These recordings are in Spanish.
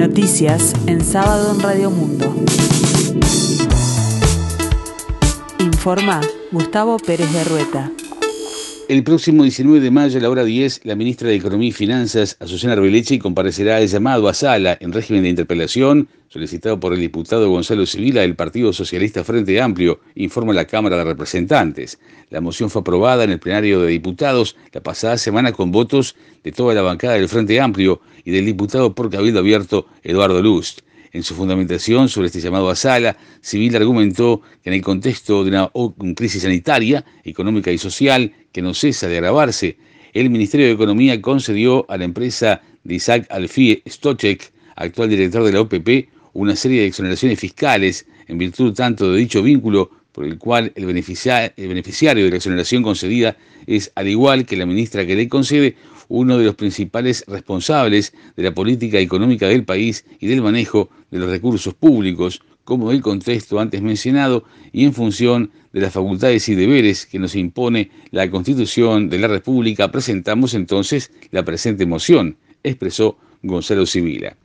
Noticias en sábado en Radio Mundo. Informa Gustavo Pérez de Rueta. El próximo 19 de mayo a la hora 10, la ministra de Economía y Finanzas, Azucena Arbeleche, comparecerá al llamado a sala en régimen de interpelación solicitado por el diputado Gonzalo Civila del Partido Socialista Frente Amplio, informa la Cámara de Representantes. La moción fue aprobada en el plenario de diputados la pasada semana con votos de toda la bancada del Frente Amplio y del diputado por Cabildo Abierto Eduardo Lust. En su fundamentación sobre este llamado a sala, Civil argumentó que en el contexto de una crisis sanitaria, económica y social que no cesa de agravarse, el Ministerio de Economía concedió a la empresa de Isaac Alfie Stochek, actual director de la OPP, una serie de exoneraciones fiscales en virtud tanto de dicho vínculo por el cual el, beneficiario de la exoneración concedida es, al igual que la ministra que le concede, uno de los principales responsables de la política económica del país y del manejo de los recursos públicos, como el contexto antes mencionado, y en función de las facultades y deberes que nos impone la Constitución de la República, presentamos entonces la presente moción, expresó Gonzalo Civila.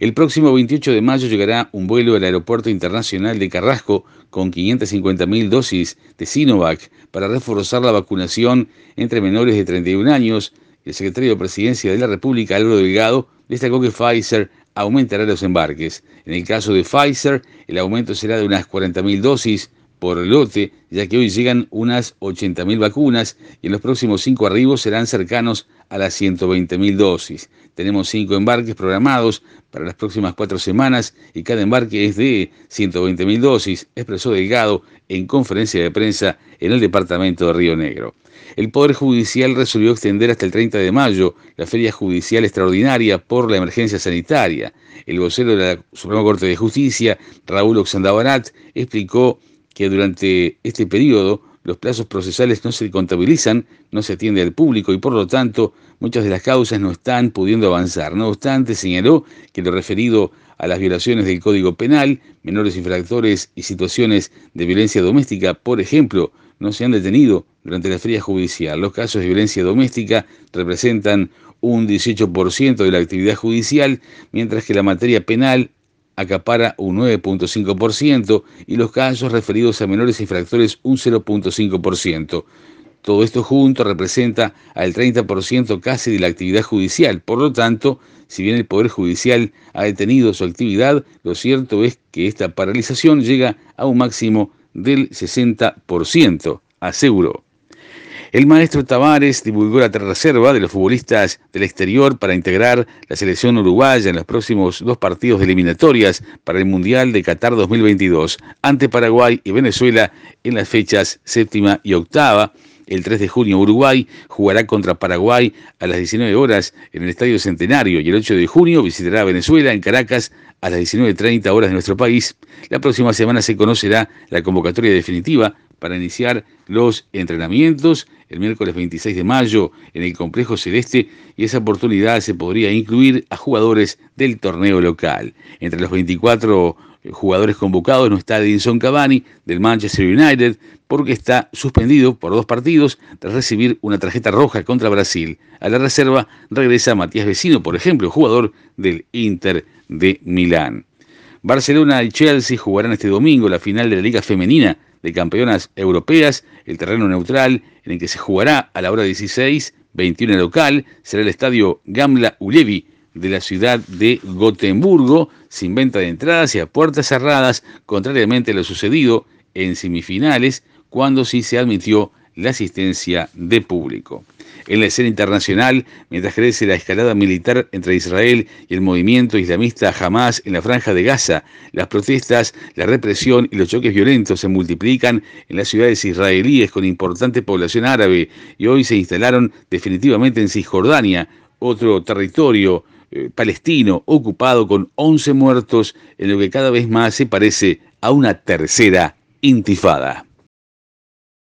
El próximo 28 de mayo llegará un vuelo al Aeropuerto Internacional de Carrasco con 550.000 dosis de Sinovac para reforzar la vacunación entre menores de 31 años el secretario de Presidencia de la República, Álvaro Delgado, destacó que Pfizer aumentará los embarques. En el caso de Pfizer, el aumento será de unas 40.000 dosis por lote, ya que hoy llegan unas 80.000 vacunas y en los próximos cinco arribos serán cercanos a las 120.000 dosis. Tenemos cinco embarques programados para las próximas cuatro semanas y cada embarque es de 120.000 dosis, expresó Delgado en conferencia de prensa en el departamento de Río Negro. El Poder Judicial resolvió extender hasta el 30 de mayo la feria judicial extraordinaria por la emergencia sanitaria. El vocero de la Suprema Corte de Justicia, Raúl Oxandabarat, explicó que durante este periodo los plazos procesales no se contabilizan, no se atiende al público y por lo tanto muchas de las causas no están pudiendo avanzar. No obstante, señaló que lo referido a las violaciones del Código Penal, menores infractores y situaciones de violencia doméstica, por ejemplo, no se han detenido durante la feria judicial. Los casos de violencia doméstica representan un 18% de la actividad judicial, mientras que la materia penal acapara un 9.5% y los casos referidos a menores infractores un 0.5%. Todo esto junto representa al 30% casi de la actividad judicial. Por lo tanto, si bien el Poder Judicial ha detenido su actividad, lo cierto es que esta paralización llega a un máximo del 60%, aseguró. El maestro Tavares divulgó la reserva de los futbolistas del exterior para integrar la selección uruguaya en los próximos dos partidos de eliminatorias para el Mundial de Qatar 2022 ante Paraguay y Venezuela en las fechas séptima y octava. El 3 de junio Uruguay jugará contra Paraguay a las 19 horas en el Estadio Centenario y el 8 de junio visitará Venezuela en Caracas a las 19.30 horas de nuestro país. La próxima semana se conocerá la convocatoria definitiva para iniciar los entrenamientos el miércoles 26 de mayo en el Complejo Celeste y esa oportunidad se podría incluir a jugadores del torneo local. Entre los 24 jugadores convocados no está Edinson Cavani del Manchester United porque está suspendido por dos partidos tras recibir una tarjeta roja contra Brasil. A la reserva regresa Matías Vecino, por ejemplo, jugador del Inter de Milán. Barcelona y Chelsea jugarán este domingo la final de la Liga Femenina de campeonas europeas, el terreno neutral en el que se jugará a la hora 16, 21 local, será el estadio Gamla Ulevi de la ciudad de Gotemburgo, sin venta de entradas y a puertas cerradas, contrariamente a lo sucedido en semifinales, cuando sí se admitió la asistencia de público en la escena internacional mientras crece la escalada militar entre Israel y el movimiento islamista Hamas en la franja de Gaza. Las protestas, la represión y los choques violentos se multiplican en las ciudades israelíes con importante población árabe y hoy se instalaron definitivamente en Cisjordania, otro territorio eh, palestino ocupado con 11 muertos en lo que cada vez más se parece a una tercera intifada.